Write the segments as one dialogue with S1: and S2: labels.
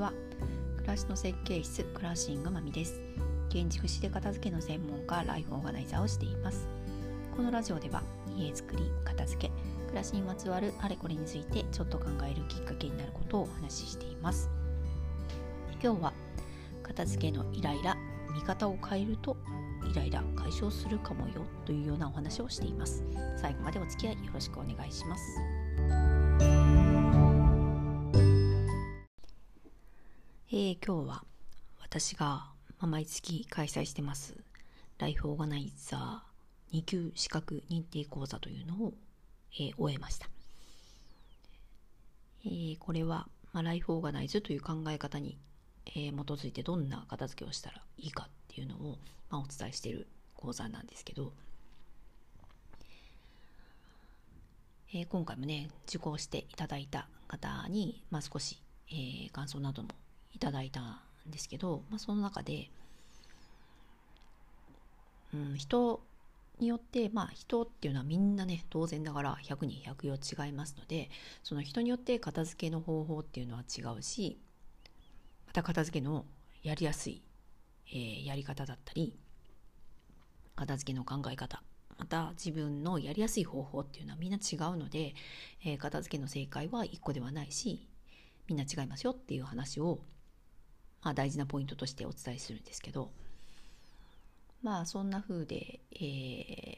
S1: は暮らしの設計室クラッシングまみです。建築士で片付けの専門家ライフオーガナイザーをしています。このラジオでは家づくり片付け暮らしにまつわるあれこれについてちょっと考えるきっかけになることをお話ししています。今日は片付けのイライラ見方を変えるとイライラ解消するかもよというようなお話をしています。最後までお付き合いよろしくお願いします。えー、今日は私が毎月開催してますライフオーガナイザー2級資格認定講座というのを、えー、終えました、えー、これは、まあ、ライフオーガナイズという考え方に、えー、基づいてどんな片付けをしたらいいかっていうのを、まあ、お伝えしている講座なんですけど、えー、今回もね受講していただいた方に、まあ、少し、えー、感想などもいただいたんですけど、まあ、その中で、うん、人によって、まあ、人っていうのはみんなね当然ながら100人100用違いますのでその人によって片付けの方法っていうのは違うしまた片付けのやりやすいえー、やり方だったり片付けの考え方また自分のやりやすい方法っていうのはみんな違うので、えー、片付けの正解は1個ではないしみんな違いますよっていう話を、まあ、大事なポイントとしてお伝えするんですけどまあそんな風で、えー、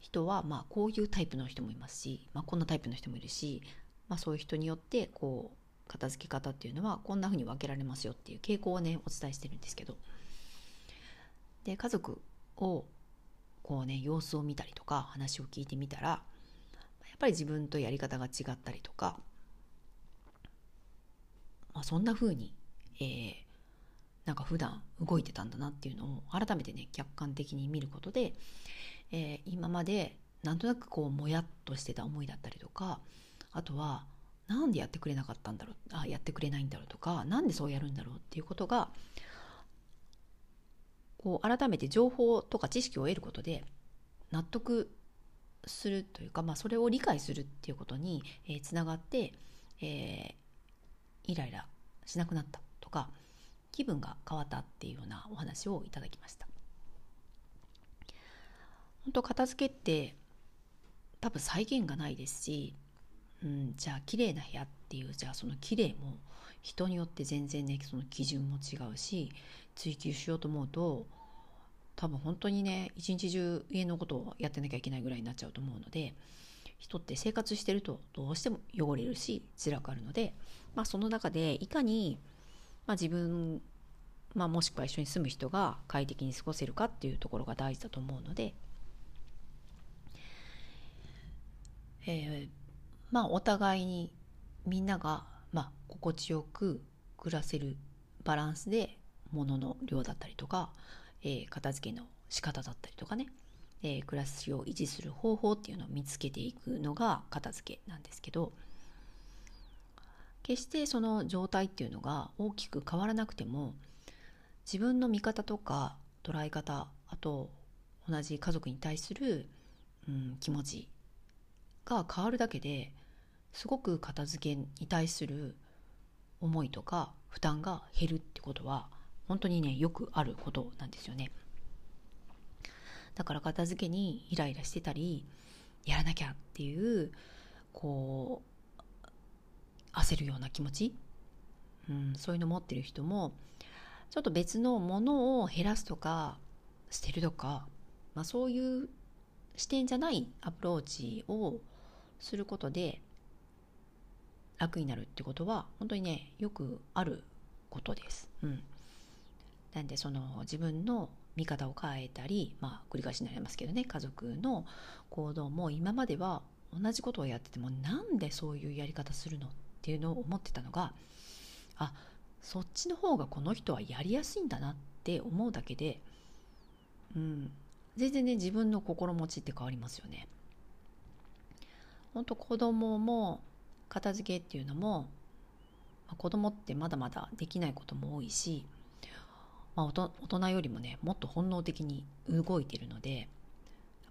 S1: 人はまあこういうタイプの人もいますし、まあ、こんなタイプの人もいるし、まあ、そういう人によってこう片付け方っていうのはこんな風に分けられますよっていう傾向をねお伝えしてるんですけど。で家族をこうね様子を見たりとか話を聞いてみたらやっぱり自分とやり方が違ったりとか、まあ、そんな風に、えー、なんか普段動いてたんだなっていうのを改めてね客観的に見ることで、えー、今までなんとなくこうもやっとしてた思いだったりとかあとはなんでやってくれなかったんだろうあやってくれないんだろうとか何でそうやるんだろうっていうことがこう改めて情報とか知識を得ることで納得するというか、まあ、それを理解するっていうことに、えー、つながって、えー、イライラしなくなったとか気分が変わったっていうようなお話をいただきました。本当片付けって多分再現がないですしうん、じゃあ綺麗な部屋っていうじゃあその綺麗も人によって全然ねその基準も違うし追求しようと思うと多分本当にね一日中家のことをやってなきゃいけないぐらいになっちゃうと思うので人って生活してるとどうしても汚れるし辛くあるので、まあ、その中でいかに、まあ、自分、まあ、もしくは一緒に住む人が快適に過ごせるかっていうところが大事だと思うので、えーまあお互いにみんなが、まあ、心地よく暮らせるバランスで物の量だったりとか、えー、片付けの仕方だったりとかね、えー、暮らしを維持する方法っていうのを見つけていくのが片付けなんですけど決してその状態っていうのが大きく変わらなくても自分の見方とか捉え方あと同じ家族に対する、うん、気持ちが変わるだけですごく片付けに対する思いとか負担が減るってことは本当にねよくあることなんですよね。だから片付けにイライラしてたりやらなきゃっていうこう焦るような気持ち、うん、そういうの持ってる人もちょっと別のものを減らすとか捨てるとか、まあ、そういう視点じゃないアプローチをすることで楽になるってことは本当にねよくあることです。うん、なんでその自分の見方を変えたりまあ繰り返しになりますけどね家族の行動も今までは同じことをやっててもなんでそういうやり方するのっっていうのを思ってたのがあそっちの方がこの人はやりやすいんだなって思うだけで、うん、全然ね自分の心持ちって変わりますよね。本当子供も片付けっていうのも、まあ、子供ってまだまだできないことも多いし、まあ、大人よりもねもっと本能的に動いてるので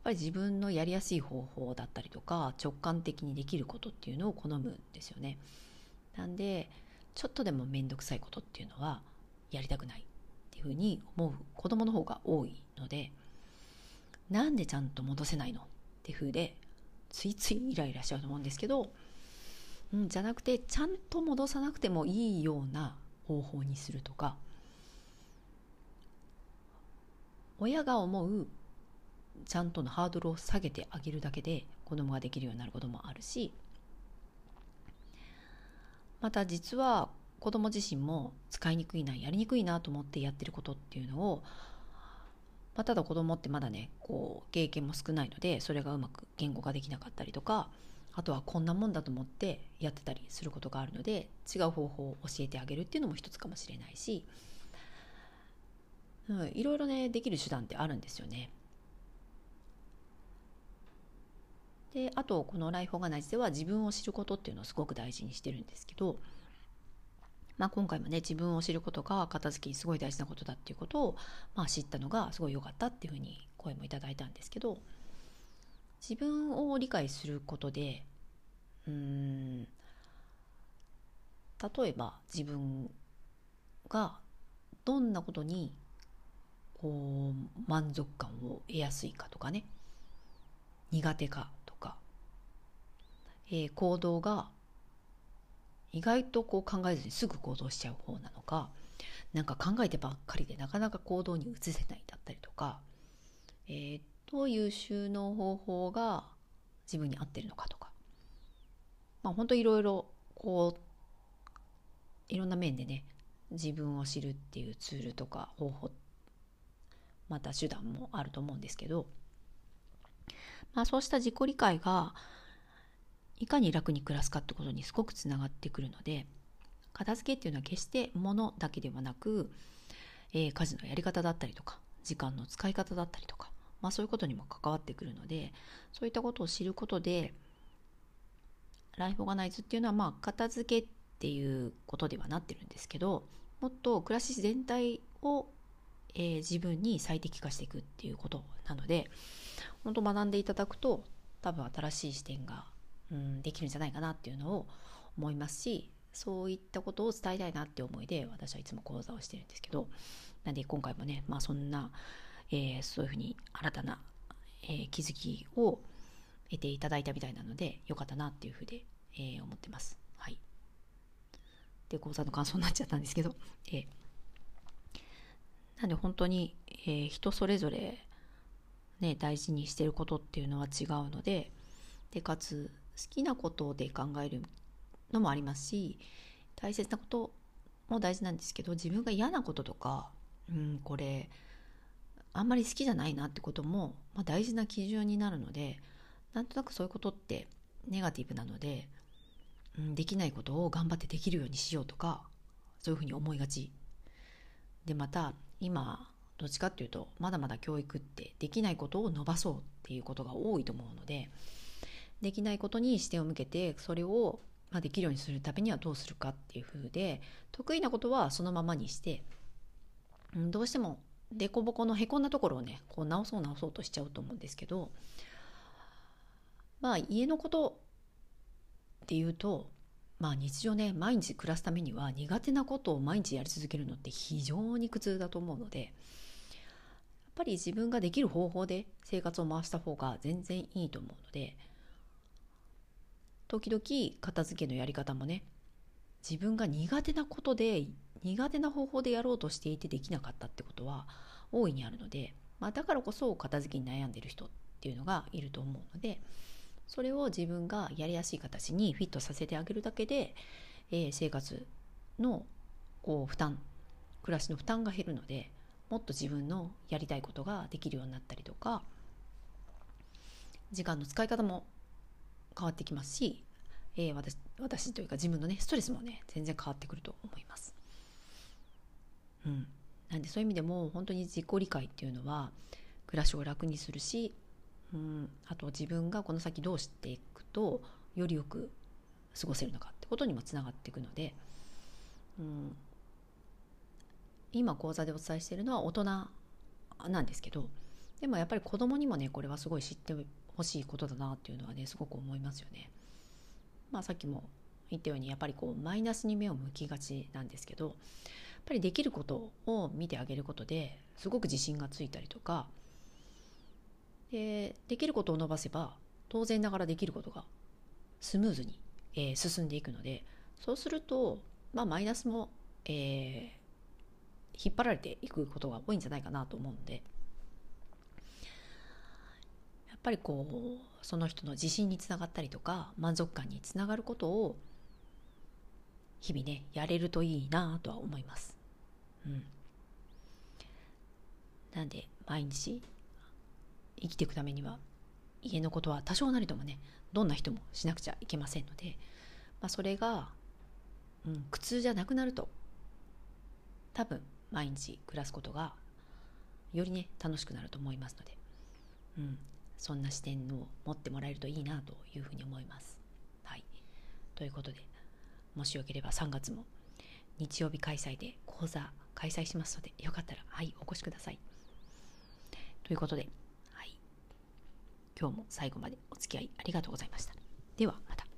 S1: ぱり自分のやりやすい方法だったりとか直感的にできることっていうのを好むんですよね。なんでちょっとでも面倒くさいことっていうのはやりたくないっていうふうに思う子供の方が多いのでなんでちゃんと戻せないのっていうふうでついついイライラしちゃうと思うんですけど、うん、じゃなくてちゃんと戻さなくてもいいような方法にするとか親が思うちゃんとのハードルを下げてあげるだけで子供ができるようになることもあるしまた実は子供自身も使いにくいなやりにくいなと思ってやってることっていうのを、まあ、ただ子供ってまだねこう経験も少ないのでそれがうまく言語化できなかったりとかあとはこんなもんだと思ってやってたりすることがあるので違う方法を教えてあげるっていうのも一つかもしれないし、うん、いろいろねできる手段ってあるんですよね。であとこのライフオーガナイズでは自分を知ることっていうのをすごく大事にしてるんですけど、まあ、今回もね自分を知ることが片付けにすごい大事なことだっていうことを、まあ、知ったのがすごい良かったっていうふうに声もいただいたんですけど自分を理解することでうん例えば自分がどんなことにこう満足感を得やすいかとかね苦手かえー、行動が意外とこう考えずにすぐ行動しちゃう方なのかなんか考えてばっかりでなかなか行動に移せないだったりとか、えー、どういう収納方法が自分に合ってるのかとか。まあ本当いろいろこういろんな面でね自分を知るっていうツールとか方法また手段もあると思うんですけど、まあ、そうした自己理解がいかに楽に暮らすかってことにすごくつながってくるので片付けっていうのは決して物だけではなく、えー、家事のやり方だったりとか時間の使い方だったりとか、まあ、そういうことにも関わってくるのでそういったことを知ることでライフオーガナイズっていうのはまあ片付けっていうことではなってるんですけどもっと暮らし全体を、えー、自分に最適化していくっていうことなので本当学んでいただくと多分新しい視点がうん、できるんじゃないかなっていうのを思いますしそういったことを伝えたいなって思いで私はいつも講座をしてるんですけどなんで今回もね、まあ、そんな、えー、そういうふうに新たな、えー、気づきを得ていただいたみたいなのでよかったなっていうふうで、えー、思ってます。はい、で講座の感想になっちゃったんですけど、えー、なんで本当に、えー、人それぞれね大事にしてることっていうのは違うのででかつきなことで考えるのもありますし大切なことも大事なんですけど自分が嫌なこととか、うん、これあんまり好きじゃないなってことも、まあ、大事な基準になるのでなんとなくそういうことってネガティブなので、うん、できないことを頑張ってできるようにしようとかそういうふうに思いがち。でまた今どっちかっていうとまだまだ教育ってできないことを伸ばそうっていうことが多いと思うのでできないことに視点を向けてそれをまできるようにするためにはどうするかっていう風で得意なことはそのままにして、どうしても凸凹のへこんだところをねこう直そう直そうとしちゃうと思うんですけどまあ家のことっていうとまあ日常ね毎日暮らすためには苦手なことを毎日やり続けるのって非常に苦痛だと思うのでやっぱり自分ができる方法で生活を回した方が全然いいと思うので時々片付けのやり方もね自分が苦手なことで苦手な方法でやろうとしていてできなかったってことは大いにあるので、まあ、だからこそ片付けに悩んでる人っていうのがいると思うのでそれを自分がやりやすい形にフィットさせてあげるだけで、えー、生活のこう負担暮らしの負担が減るのでもっと自分のやりたいことができるようになったりとか時間の使い方も変わってきますし、えー、私私というか自分のねストレスもね全然変わってくると思います。うん、なんでそういう意味でも本当に自己理解っていうのは暮らしを楽にするし、うん、あと自分がこの先どうしていくとよりよく過ごせるのかってことにもつながっていくので、うん、今講座でお伝えしているのは大人なんですけどでもやっぱり子供にもねこれはすごい知って欲しいことだなっていうのはねすごく思いますよね。まあ、さっきも、言ったようにやっぱりこうマイナスに目を向きがちなんですけどやっぱりできることを見てあげることですごく自信がついたりとかでできることを伸ばせば当然ながらできることがスムーズに、えー、進んでいくのでそうすると、まあ、マイナスも、えー、引っ張られていくことが多いんじゃないかなと思うんでぱりこうその人の自信につながったりとか満足感につながることを日々ねやれるといいなとは思います。うん、なんで毎日生きていくためには家のことは多少なりともねどんな人もしなくちゃいけませんので、まあ、それが、うん、苦痛じゃなくなると多分毎日暮らすことがよりね楽しくなると思いますので、うん、そんな視点を持ってもらえるといいなというふうに思います。はい、ということでもしよければ3月も日曜日開催で講座開催しますのでよかったらはいお越しください。ということではい今日も最後までお付き合いありがとうございました。ではまた。